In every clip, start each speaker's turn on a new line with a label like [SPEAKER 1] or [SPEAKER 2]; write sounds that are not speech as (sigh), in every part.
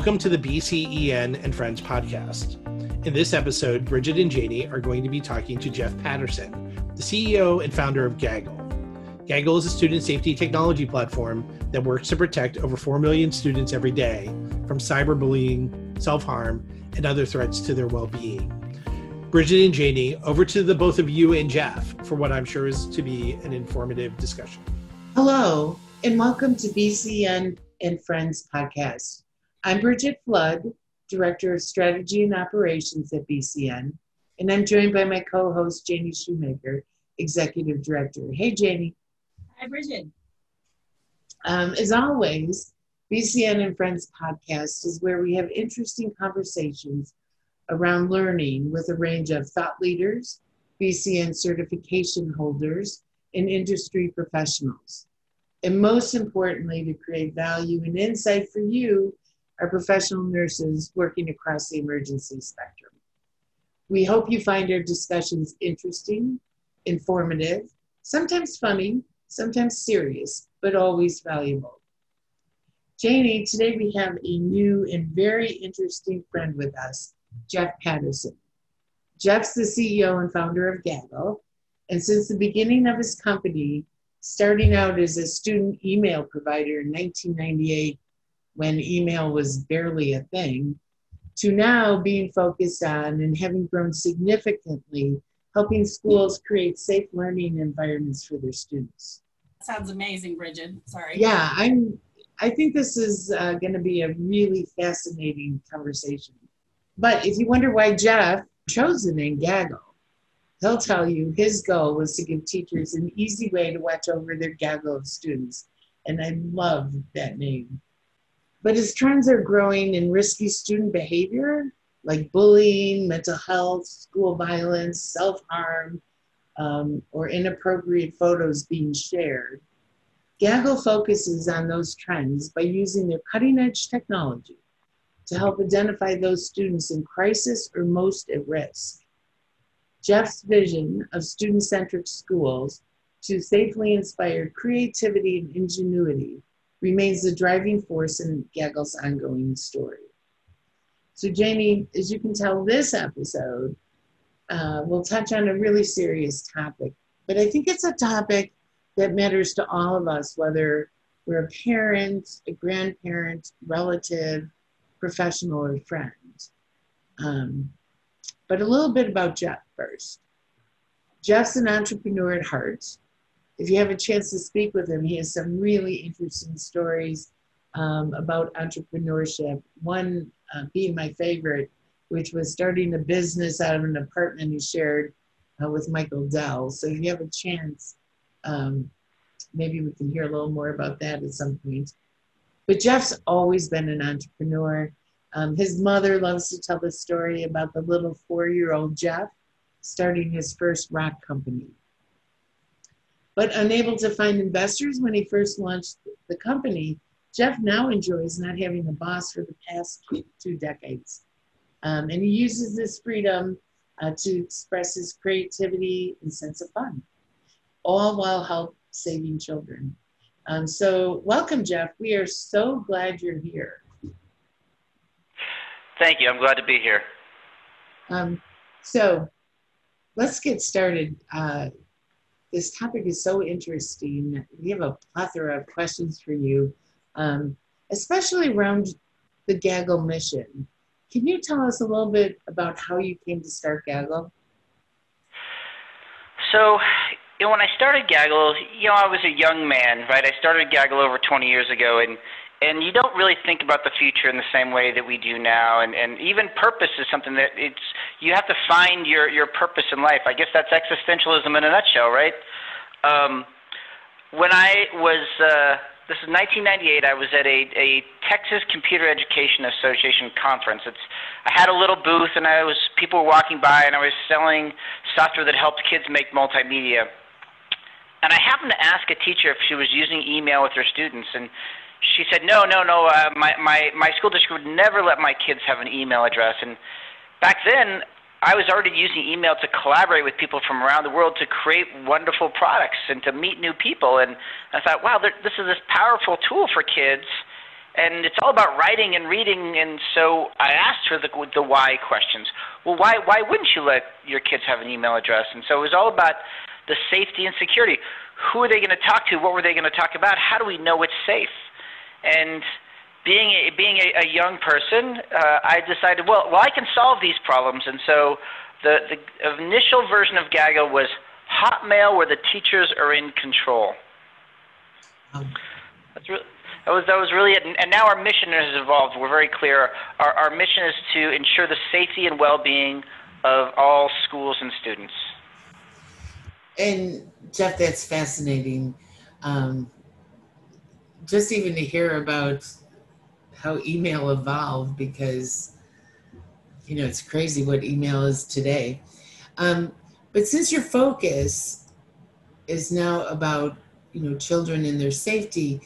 [SPEAKER 1] Welcome to the BCEN and Friends podcast. In this episode, Bridget and Janie are going to be talking to Jeff Patterson, the CEO and founder of Gaggle. Gaggle is a student safety technology platform that works to protect over 4 million students every day from cyberbullying, self harm, and other threats to their well being. Bridget and Janie, over to the both of you and Jeff for what I'm sure is to be an informative discussion.
[SPEAKER 2] Hello, and welcome to BCEN and Friends podcast. I'm Bridget Flood, Director of Strategy and Operations at BCEN, and I'm joined by my co host, Janie Shoemaker, Executive Director. Hey, Janie.
[SPEAKER 3] Hi, Bridget.
[SPEAKER 2] Um, as always, BCEN and Friends podcast is where we have interesting conversations around learning with a range of thought leaders, BCN certification holders, and industry professionals. And most importantly, to create value and insight for you, our professional nurses working across the emergency spectrum. We hope you find our discussions interesting, informative, sometimes funny, sometimes serious, but always valuable. Janie, today we have a new and very interesting friend with us, Jeff Patterson. Jeff's the CEO and founder of Gaggle, and since the beginning of his company, starting out as a student email provider in 1998 when email was barely a thing, to now being focused on and having grown significantly helping schools create safe learning environments for their students.
[SPEAKER 3] Sounds amazing, Bridget. Sorry.
[SPEAKER 2] Yeah, I'm. I think this is uh, going to be a really fascinating conversation. But if you wonder why Jeff chose the name Gaggle, he'll tell you his goal was to give teachers an easy way to watch over their gaggle of students. And I love that name. But as trends are growing in risky student behavior, like bullying, mental health, school violence, self harm, um, or inappropriate photos being shared. Gaggle focuses on those trends by using their cutting edge technology to help identify those students in crisis or most at risk. Jeff's vision of student centric schools to safely inspire creativity and ingenuity remains the driving force in Gaggle's ongoing story. So, Janie, as you can tell, this episode uh, will touch on a really serious topic, but I think it's a topic that matters to all of us, whether we're a parent, a grandparent, relative, professional, or friend. Um, but a little bit about Jeff first. Jeff's an entrepreneur at heart. If you have a chance to speak with him, he has some really interesting stories um, about entrepreneurship. One uh, being my favorite, which was starting a business out of an apartment he shared uh, with Michael Dell. So if you have a chance, um, maybe we can hear a little more about that at some point. But Jeff's always been an entrepreneur. Um, his mother loves to tell the story about the little four year old Jeff starting his first rock company. But unable to find investors when he first launched the company, Jeff now enjoys not having a boss for the past two decades. Um, and he uses this freedom uh, to express his creativity and sense of fun, all while help saving children. Um, so, welcome, Jeff. We are so glad you're here.
[SPEAKER 4] Thank you. I'm glad to be here.
[SPEAKER 2] Um, so, let's get started. Uh, this topic is so interesting. We have a plethora of questions for you um, especially around the Gaggle mission. Can you tell us a little bit about how you came to start Gaggle?
[SPEAKER 4] So, you know, when I started Gaggle, you know, I was a young man, right? I started Gaggle over 20 years ago, and and you don't really think about the future in the same way that we do now. And and even purpose is something that it's you have to find your your purpose in life. I guess that's existentialism in a nutshell, right? Um, when I was uh, this is 1998. I was at a, a Texas Computer Education Association conference. It's I had a little booth and I was people were walking by and I was selling software that helped kids make multimedia. And I happened to ask a teacher if she was using email with her students and she said no no no uh, my my my school district would never let my kids have an email address and back then I was already using email to collaborate with people from around the world to create wonderful products and to meet new people. And I thought, wow, this is this powerful tool for kids. and it's all about writing and reading. And so I asked her the, the why questions. Well, why why wouldn't you let your kids have an email address? And so it was all about the safety and security. Who are they going to talk to? What were they going to talk about? How do we know it's safe? And being a, being a, a young person, uh, I decided, well, well, I can solve these problems. And so the, the initial version of Gaggle was Hotmail, where the teachers are in control. Um. That's really, that was that was really it. And, now our mission has evolved. We're very clear. Our our mission is to ensure the safety and well-being of all schools and students.
[SPEAKER 2] And Jeff, that's fascinating. Um, just even to hear about how email evolved because you know it's crazy what email is today. Um, but since your focus is now about you know children and their safety,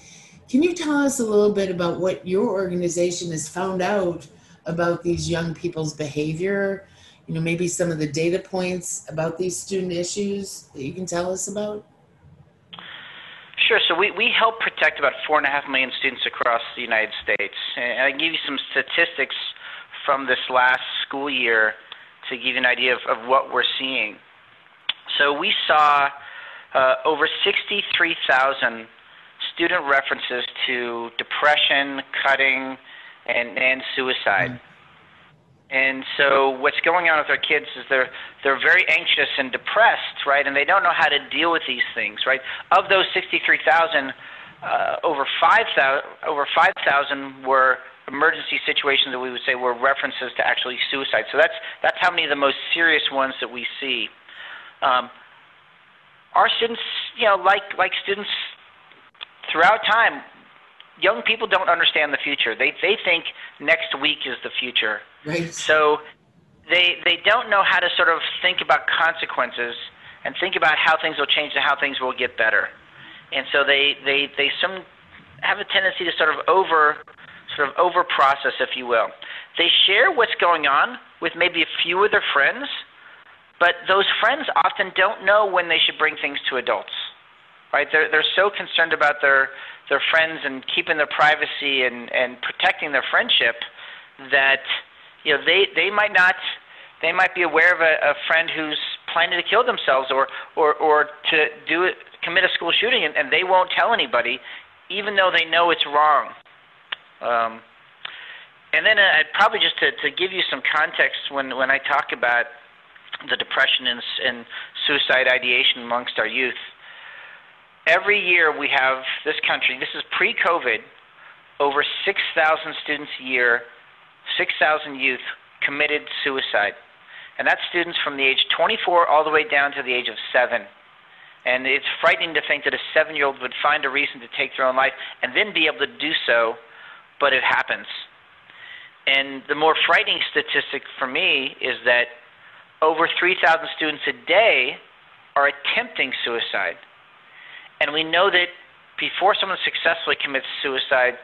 [SPEAKER 2] can you tell us a little bit about what your organization has found out about these young people's behavior? You know, maybe some of the data points about these student issues that you can tell us about?
[SPEAKER 4] Sure. So we, we help protect about four and a half million students across the United States. And I give you some statistics from this last school year to give you an idea of, of what we're seeing. So we saw uh, over 63,000 student references to depression, cutting, and, and suicide. Mm. And so what's going on with our kids is they're they're very anxious and depressed, right? And they don't know how to deal with these things, right? Of those 63,000, uh, over 5,000 over 5,000 were emergency situations that we would say were references to actually suicide. So that's that's how many of the most serious ones that we see. Um, our students, you know, like like students throughout time, young people don't understand the future. They they think next week is the future.
[SPEAKER 2] Right.
[SPEAKER 4] So they they don't know how to sort of think about consequences and think about how things will change and how things will get better. And so they they they some have a tendency to sort of over sort of over process, if you will. They share what's going on with maybe a few of their friends, but those friends often don't know when they should bring things to adults right? They're they're so concerned about their their friends and keeping their privacy and and protecting their friendship that you know they they might not they might be aware of a, a friend who's planning to kill themselves or or or to do it commit a school shooting and, and they won't tell anybody even though they know it's wrong. Um, and then uh, I'd probably just to, to give you some context when, when I talk about the depression and, and suicide ideation amongst our youth, every year we have this country, this is pre COVID, over 6,000 students a year, 6,000 youth committed suicide. And that's students from the age 24 all the way down to the age of 7. And it's frightening to think that a seven year old would find a reason to take their own life and then be able to do so, but it happens. And the more frightening statistic for me is that over 3,000 students a day are attempting suicide. And we know that before someone successfully commits suicide,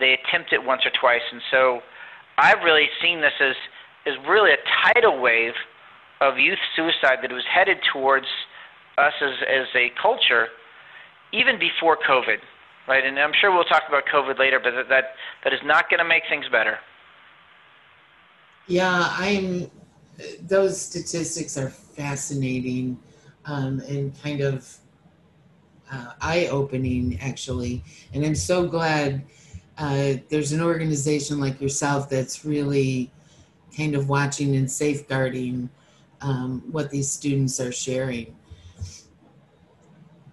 [SPEAKER 4] they attempt it once or twice. And so I've really seen this as, as really a tidal wave of youth suicide that was headed towards us as, as a culture even before COVID, right? And I'm sure we'll talk about COVID later, but that, that, that is not going to make things better.
[SPEAKER 2] Yeah, I'm. Those statistics are fascinating um, and kind of uh, eye opening, actually. And I'm so glad uh, there's an organization like yourself that's really kind of watching and safeguarding um, what these students are sharing.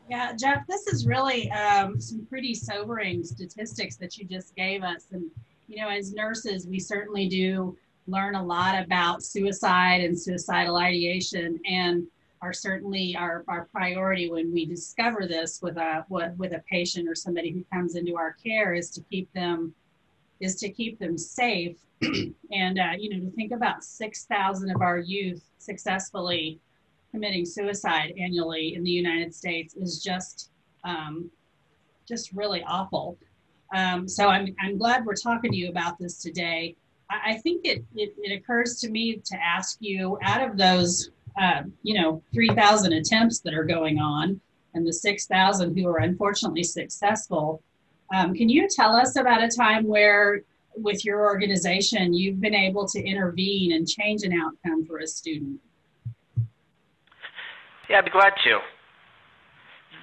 [SPEAKER 3] Yeah, Jeff, this is really um, some pretty sobering statistics that you just gave us. And, you know, as nurses, we certainly do learn a lot about suicide and suicidal ideation. And are certainly our, our priority when we discover this with a with a patient or somebody who comes into our care is to keep them is to keep them safe. (clears throat) And uh, you know to think about 6000 of our youth successfully committing suicide annually in the united states is just um, just really awful. Um, so I'm, I'm glad we're talking to you about this today. I, think it, it, it occurs to me to ask you out of those uh, you know, 3,000 attempts that are going on and the 6,000 who are unfortunately successful, Um, can you tell us about a time where, with your organization, you've been able to intervene and change an outcome for a student?
[SPEAKER 4] Yeah, I'd be glad to.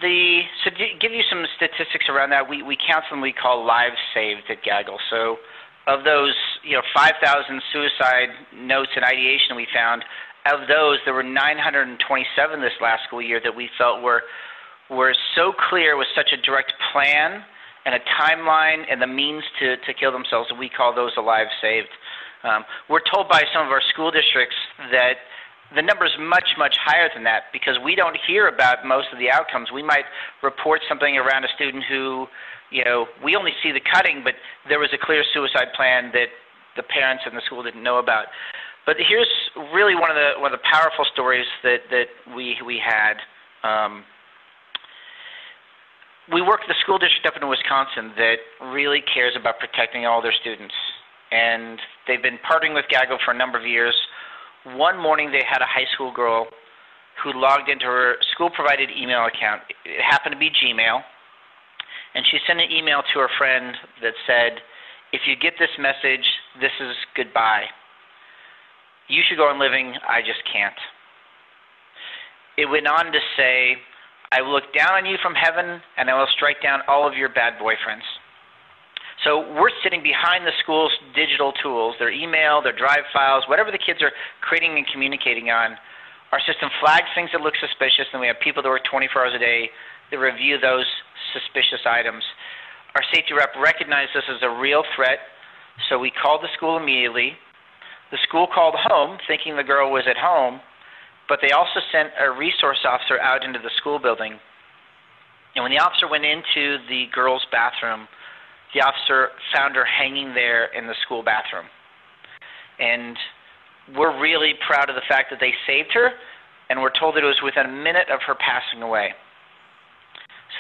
[SPEAKER 4] The so give you some statistics around that, we we count we call lives saved at Gaggle. So, of those, you know, 5,000 suicide notes and ideation we found, of those, there were 927 this last school year that we felt were were so clear with such a direct plan and a timeline and the means to, to kill themselves, and we call those a lives saved. Um, we're told by some of our school districts that the number is much, much higher than that because we don't hear about most of the outcomes. We might report something around a student who, you know, we only see the cutting, but there was a clear suicide plan that the parents and the school didn't know about. But here's really one of the one of the powerful stories that that we we had. Um, we work with a school district up in Wisconsin that really cares about protecting all their students, and they've been partnering with Gaggle for a number of years. One morning, they had a high school girl who logged into her school-provided email account. It happened to be Gmail, and she sent an email to her friend that said, "If you get this message, this is goodbye." You should go on living, I just can't. It went on to say, I will look down on you from heaven, and I will strike down all of your bad boyfriends. So we're sitting behind the school's digital tools, their email, their drive files, whatever the kids are creating and communicating on. Our system flags things that look suspicious, and we have people that work 24 hours a day that review those suspicious items. Our safety rep recognized this as a real threat, so we called the school immediately. The school called home thinking the girl was at home, but they also sent a resource officer out into the school building. And when the officer went into the girl's bathroom, the officer found her hanging there in the school bathroom. And we're really proud of the fact that they saved her, and we're told that it was within a minute of her passing away.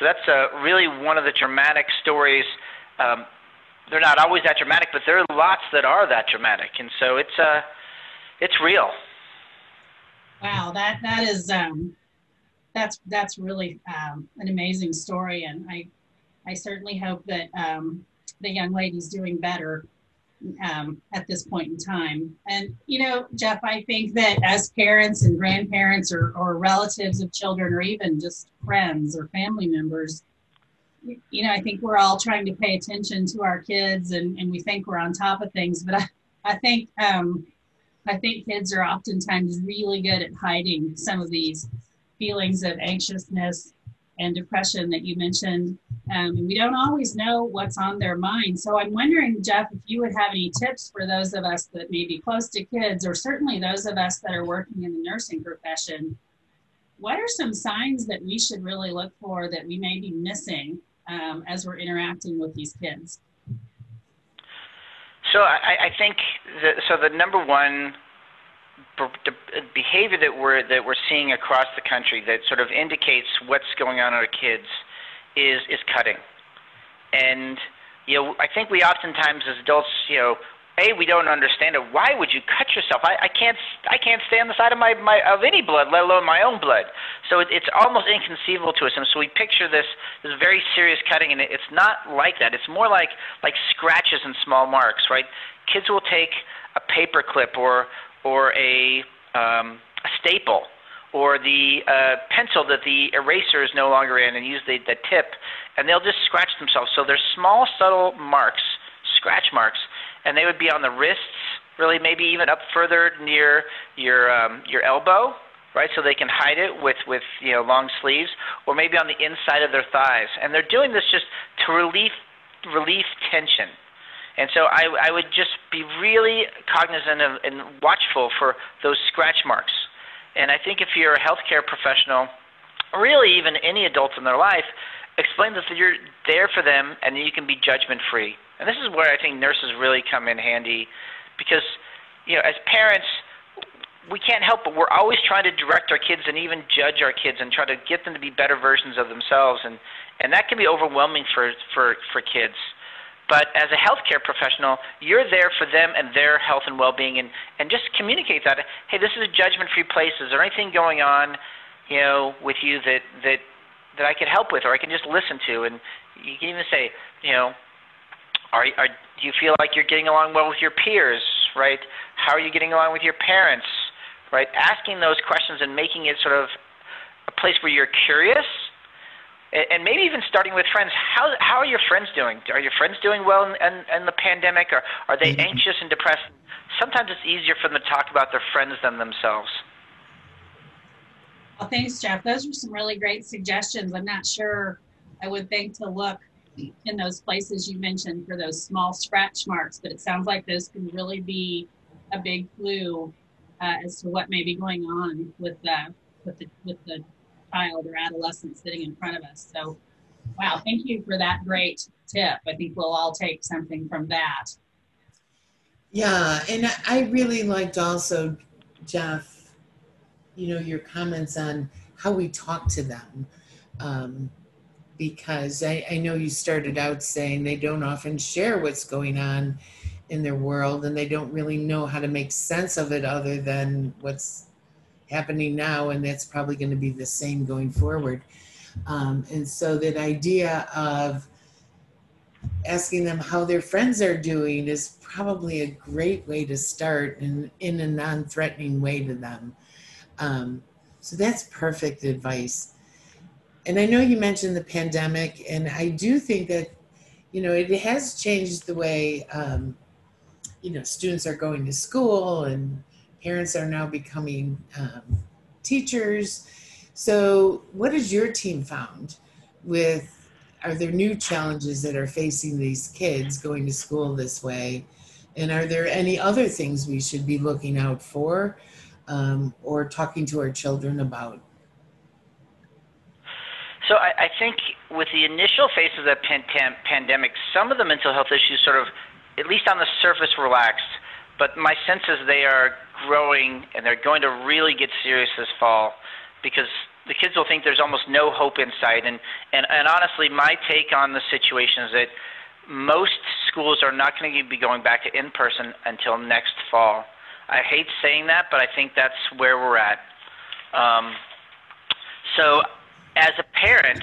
[SPEAKER 4] So that's uh, really one of the dramatic stories um, they're not always that dramatic, but there are lots that are that dramatic, and so it's uh, it's real.
[SPEAKER 3] Wow, that that is um, that's that's really um, an amazing story, and I I certainly hope that um, the young lady's doing better um, at this point in time. And you know, Jeff, I think that as parents and grandparents or, or relatives of children, or even just friends or family members, you know, I think we're all trying to pay attention to our kids and, and we think we're on top of things, but I, I think, um, I think kids are oftentimes really good at hiding some of these feelings of anxiousness and depression that you mentioned. Um, and we don't always know what's on their mind. So I'm wondering, Jeff, if you would have any tips for those of us that may be close to kids, or certainly those of us that are working in the nursing profession. What are some signs that we should really look for that we may be missing um, as we're interacting with these kids?
[SPEAKER 4] So I, I think the, so. The number one behavior that we're that we're seeing across the country that sort of indicates what's going on in our kids is is cutting, and you know I think we oftentimes as adults you know a we don't understand it. Why would you cut yourself? I i can't i can't stay on the side of my my of any blood let alone my own blood. So it, it's almost inconceivable to us. And so we picture this this very serious cutting and it, it's not like that. It's more like like scratches and small marks right? Kids will take a paper clip or or a um a staple or the uh, pencil that the eraser is no longer in and use the, the tip, and they'll just scratch themselves. So they're small, subtle marks, scratch marks, and they would be on the wrists, really maybe even up further near your um, your elbow, right? So they can hide it with with you know long sleeves, or maybe on the inside of their thighs. And they're doing this just to relieve relieve tension. And so I, I would just be really cognizant of, and watchful for those scratch marks. And I think if you're a healthcare professional, really even any adult in their life, explain that you're there for them and you can be judgment free. And this is where I think nurses really come in handy because, you know, as parents, we can't help but we're always trying to direct our kids and even judge our kids and try to get them to be better versions of themselves. And and that can be overwhelming for for for kids. But as a healthcare professional you're there for them and their health and well-being and and just communicate that hey this is a judgment free place. Is there anything going on you know with you that that that I could help with or I can just listen to? And You can even say, you know, are, are do you feel like you're getting along well with your peers, right? How are you getting along with your parents, right? Asking those questions and making it sort of a place where you're curious and maybe even starting with friends. How how are your friends doing? Are your friends doing well in, in, in the pandemic, or are they mm-hmm. anxious and depressed? Sometimes it's easier for them to talk about their friends than themselves.
[SPEAKER 3] Well, thanks, Jeff. Those were some really great suggestions. I'm not sure I would think to look in those places you mentioned for those small scratch marks, but it sounds like those can really be a big clue uh, as to what may be going on with the with the with the child or adolescent sitting in front of us. So, wow, thank you for that great tip. I think we'll all take something from that.
[SPEAKER 2] Yeah, and I really liked also, Jeff, you know, your comments on how we talk to them. Um, because I, I know you started out saying they don't often share what's going on in their world and they don't really know how to make sense of it other than what's happening now, and that's probably going to be the same going forward. Um, and so that idea of asking them how their friends are doing is probably a great way to start in, in a non-threatening way to them. Um, so that's perfect advice. And I know you mentioned the pandemic, and I do think that, you know, it has changed the way, um, you know, students are going to school and parents are now becoming um, teachers. So, what has your team found with? Are there new challenges that are facing these kids going to school this way? And are there any other things we should be looking out for um, or talking to our children about?
[SPEAKER 4] So I, I think with the initial phase of the pan- pandemic, some of the mental health issues sort of, at least on the surface, relaxed. But my sense is they are growing and they're going to really get serious this fall because the kids will think there's almost no hope in sight. And, and, and honestly, my take on the situation is that most schools are not going to be going back to in person until next fall. I hate saying that, but I think that's where we're at. Um, so, as a parent,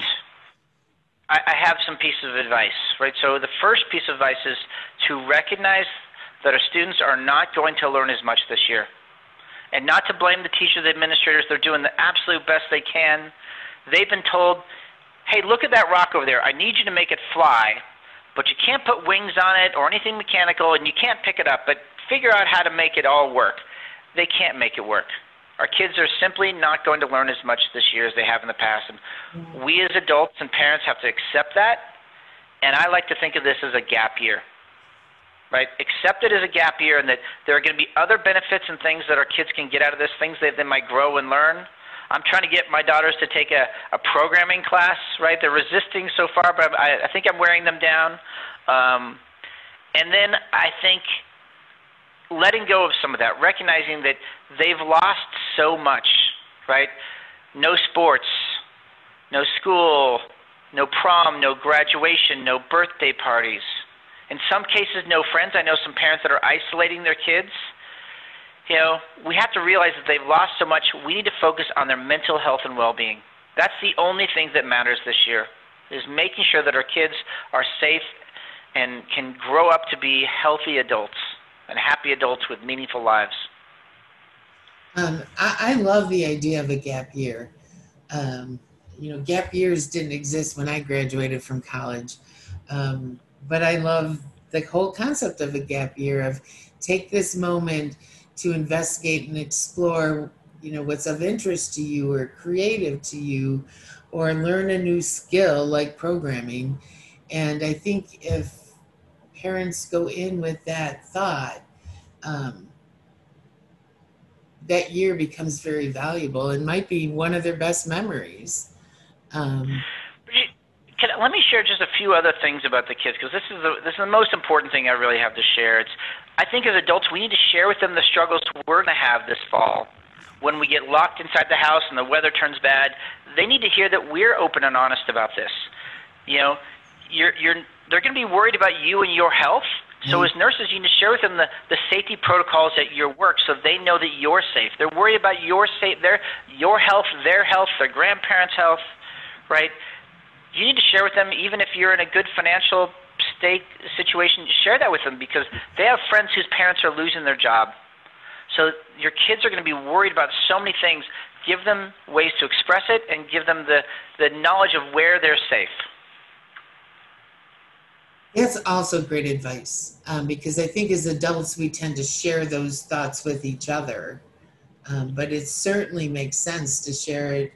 [SPEAKER 4] I, I have some pieces of advice, right? So, the first piece of advice is to recognize that our students are not going to learn as much this year. And not to blame the teachers, the administrators, they're doing the absolute best they can. They've been told, hey, look at that rock over there. I need you to make it fly, but you can't put wings on it or anything mechanical, and you can't pick it up, but figure out how to make it all work. They can't make it work. Our kids are simply not going to learn as much this year as they have in the past. And we as adults and parents have to accept that. And I like to think of this as a gap year right? Accept it as a gap year and that there are going to be other benefits and things that our kids can get out of this, things that they might grow and learn. I'm trying to get my daughters to take a, a programming class, right? They're resisting so far, but I, I think I'm wearing them down. Um, and then I think letting go of some of that, recognizing that they've lost so much, right? No sports, no school, no prom, no graduation, no birthday parties in some cases, no friends. I know some parents that are isolating their kids. You know, we have to realize that they've lost so much. We need to focus on their mental health and well-being. That's the only thing that matters this year. Is making sure that our kids are safe and can grow up to be healthy adults and happy adults with meaningful lives.
[SPEAKER 2] Um, I, I, love the idea of a gap year. Um, you know, gap years didn't exist when I graduated from college. Um, but I love the whole concept of a gap year of take this moment to investigate and explore you know what's of interest to you or creative to you or learn a new skill like programming and i think if parents go in with that thought um, that year becomes very valuable and might be one of their best memories um,
[SPEAKER 4] can, let me share just a few other things about the kids because this is the this is the most important thing I really have to share. It's I think as adults we need to share with them the struggles we're going to have this fall when we get locked inside the house and the weather turns bad. They need to hear that we're open and honest about this. You know, you're you're they're going to be worried about you and your health. So mm-hmm. as nurses, you need to share with them the, the safety protocols at your work so they know that you're safe. They're worried about your safe their your health, their health, their grandparents' health, right? you need to share with them, even if you're in a good financial state situation, share that with them because they have friends whose parents are losing their job. So your kids are going to be worried about so many things. Give them ways to express it and give them the, the knowledge of where they're safe.
[SPEAKER 2] That's also great advice um, because I think as adults we tend to share those thoughts with each other, um, but it certainly makes sense to share it,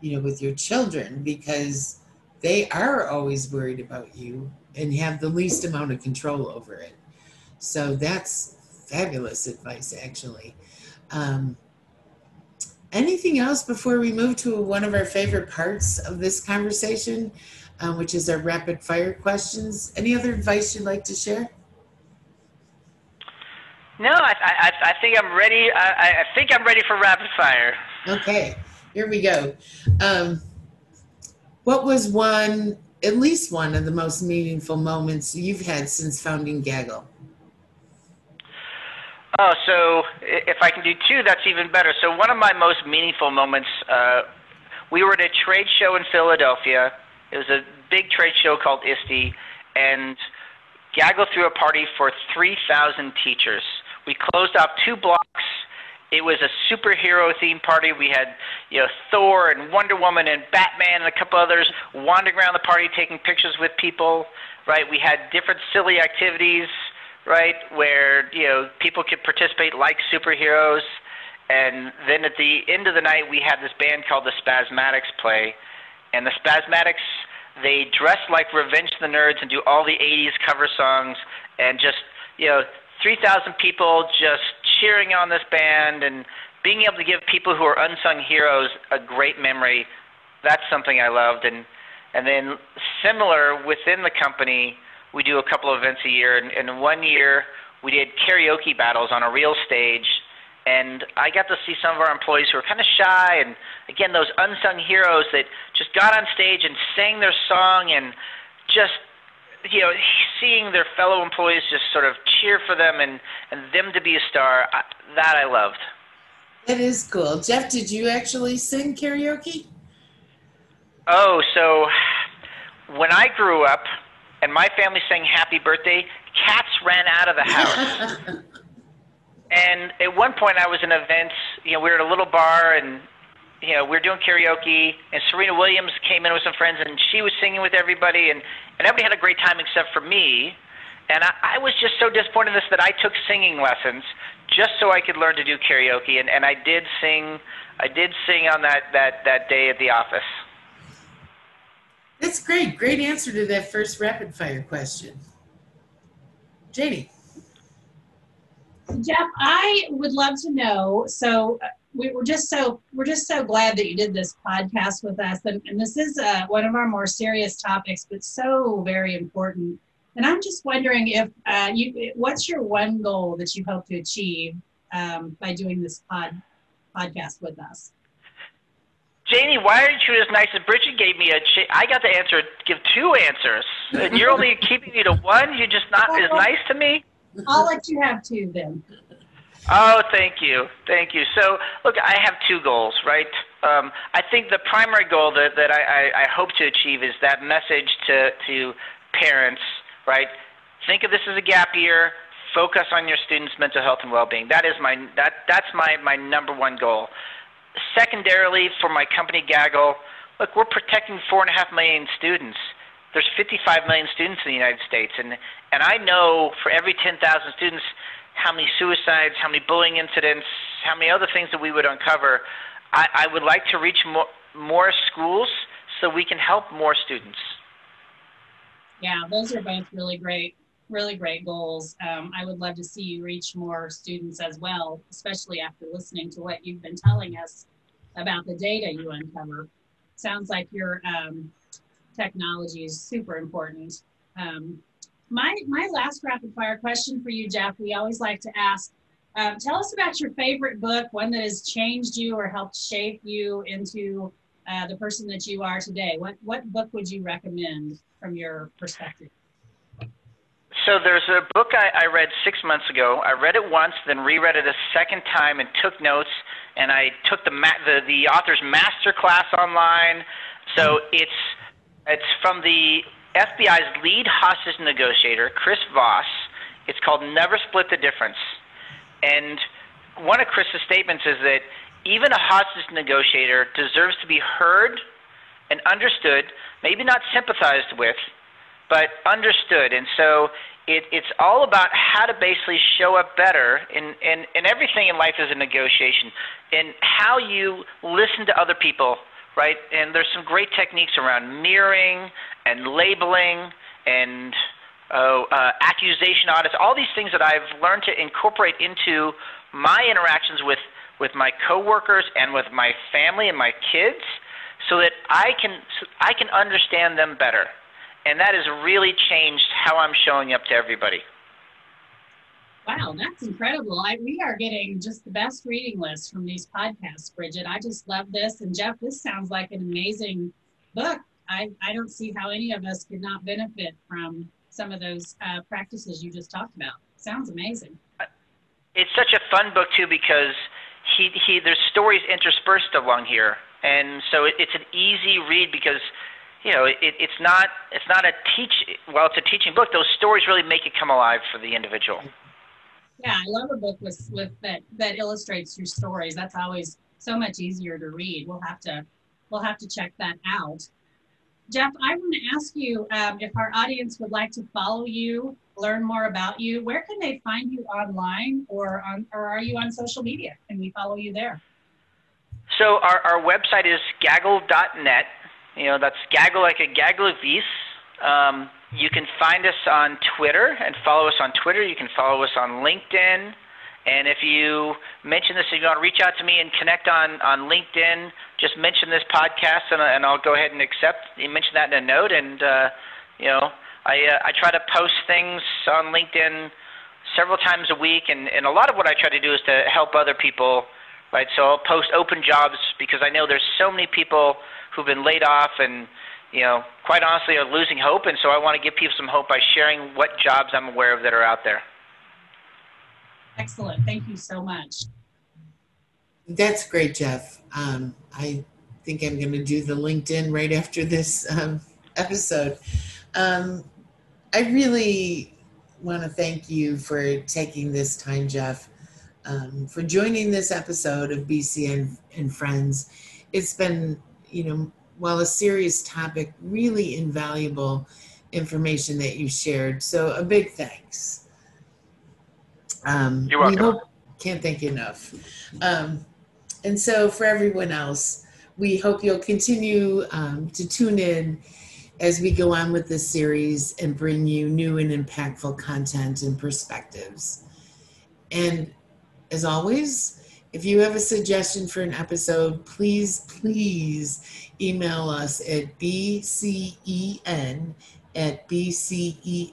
[SPEAKER 2] you know, with your children because they are always worried about you and have the least amount of control over it. So that's fabulous advice, actually. Um, anything else before we move to one of our favorite parts of this conversation? Um, which is our rapid fire questions. Any other advice you'd like to share?
[SPEAKER 4] No, I, I, I think I'm ready. I, I think I'm ready for rapid fire.
[SPEAKER 2] Okay, here we go. Um, what was one, at least one of the most meaningful moments you've had since founding Gaggle?
[SPEAKER 4] Oh, so if I can do two, that's even better. So one of my most meaningful moments, uh, we were at a trade show in Philadelphia it was a big trade show called ISTE, and Gaggle threw a party for 3,000 teachers. We closed off two blocks. It was a superhero themed party. We had, you know, Thor and Wonder Woman and Batman and a couple others wandering around the party taking pictures with people, right? We had different silly activities, right, where, you know, people could participate like superheroes. And then at the end of the night, we had this band called the Spazmatics play and the Spazmatics they dress like Revenge the Nerds and do all the 80s cover songs and just you know 3,000 people just cheering on this band and being able to give people who are unsung heroes a great memory. That's something I loved and and then similar within the company we do a couple of events a year and, and one year we did karaoke battles on a real stage and I got to see some of our employees who were kind of shy, and again, those unsung heroes that just got on stage and sang their song, and just you know, seeing their fellow employees just sort of cheer for them and and them to be a star, I, that I loved.
[SPEAKER 2] That is cool. Jeff, did you actually sing karaoke?
[SPEAKER 4] Oh, so when I grew up and my family sang Happy Birthday, cats ran out of the house. (laughs) And at one point, I was in events. You know, we were at a little bar, and you know, we were doing karaoke. And Serena Williams came in with some friends, and she was singing with everybody, and and everybody had a great time except for me. And I, I was just so disappointed in this that I took singing lessons just so I could learn to do karaoke, and and I did sing. I did sing on that that that day at the office.
[SPEAKER 2] That's great. Great answer to that first rapid fire question. Janie.
[SPEAKER 3] Jeff, I would love to know. So uh, we were just so we're just so glad that you did this podcast with us, and, and this is uh, one of our more serious topics, but so very important. And I'm just wondering if uh, you, what's your one goal that you hope to achieve um, by doing this pod podcast with us?
[SPEAKER 4] Janie, why aren't you as nice as Bridget gave me a? Ch- I got to answer, give two answers, and you're only (laughs) keeping me to one. You're just not as nice to me.
[SPEAKER 3] I'll let you have two then.
[SPEAKER 4] Oh, thank you, thank you. So, look, I have two goals, right? Um, I think the primary goal that, that I, I, I hope to achieve is that message to to parents, right? Think of this as a gap year. Focus on your students' mental health and well-being. That is my that that's my my number one goal. Secondarily, for my company Gaggle, look, we're protecting four and a half million students there's 55 million students in the United States, and and I know for every 10,000 students how many suicides, how many bullying incidents, how many other things that we would uncover. I, I would like to reach more more schools so we can help more students.
[SPEAKER 3] Yeah, those are both really great, really great goals. Um, I would love to see you reach more students as well, especially after listening to what you've been telling us about the data you uncover. Sounds like you're um, technology is super important. Um, my, my last rapid fire question for you, Jeff, we always like to ask, uh, tell us about your favorite book, one that has changed you or helped shape you into uh, the person that you are today. What, what book would you recommend from your perspective?
[SPEAKER 4] So there's a book I, I read six months ago. I read it once, then reread it a second time, and took notes. And I took the ma- the, the author's master class online. So it's It's from the FBI's lead hostage negotiator, Chris Voss. It's called Never Split the Difference. And one of Chris's statements is that even a hostage negotiator deserves to be heard and understood, maybe not sympathized with, but understood. And so it, it's all about how to basically show up better in, in, in everything in life is a negotiation, and how you listen to other people, right? And there's some great techniques around mirroring and labeling and uh, uh, accusation audits, all these things that I've learned to incorporate into my interactions with, with my coworkers and with my family and my kids so that I can, I can understand them better and that has really changed how I'm showing up to everybody.
[SPEAKER 3] Wow, that's incredible. I, we are getting just the best reading list from these podcasts, Bridget. I just love this. And Jeff, this sounds like an amazing book. I, I don't see how any of us could not benefit from some of those uh, practices you just talked about. Sounds amazing.
[SPEAKER 4] It's such a fun book, too, because he, he there's stories interspersed along here. And so it, it's an easy read because you know, it, it's not it's not a teach. Well, it's a teaching book. Those stories really make it come alive for the individual.
[SPEAKER 3] Yeah, I love a book with with that that illustrates your stories. That's always so much easier to read. We'll have to we'll have to check that out. Jeff, I want to ask you um, if our audience would like to follow you, learn more about you. Where can they find you online, or on, or are you on social media? Can we follow you there?
[SPEAKER 4] So our, our website is gaggle.net, you know, that's gaggle like a gaggle of geese. Um, you can find us on Twitter and follow us on Twitter. You can follow us on LinkedIn. And if you mention this, if you want to reach out to me and connect on, on LinkedIn, just mention this podcast and, and I'll go ahead and accept. You mention that in a note. And, uh, you know, I, uh, I try to post things on LinkedIn several times a week. And, and a lot of what I try to do is to help other people, right? So I'll post open jobs because I know there's so many people – who've been laid off and you know, quite honestly, are losing hope. And so I want to give people some hope by sharing what jobs I'm aware of that are out there.
[SPEAKER 3] Excellent. Thank you so much.
[SPEAKER 2] That's great, Jeff. Um, I think I'm going to do the LinkedIn right after this um, episode. Um, I really want to thank you for taking this time, Jeff, um, for joining this episode of BC and, and Friends. It's been you know, while a serious topic, really invaluable information that you shared. So a big thanks.
[SPEAKER 4] Um, You're welcome.
[SPEAKER 2] Hope, can't thank you enough. Um, and so for everyone else, we hope you'll continue um, to tune in as we go on with this series and bring you new and impactful content and perspectives. And as always, if you have a suggestion for an episode, please, please email us at bcen at bcen.org.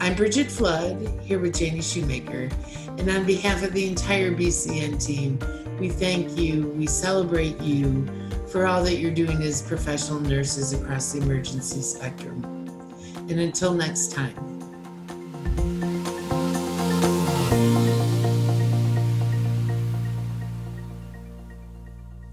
[SPEAKER 2] I'm Bridget Flood, here with Janie Shoemaker, and on behalf of the entire BCEN team, we thank you, we celebrate you for all that you're doing as professional nurses across the emergency spectrum. And until next time.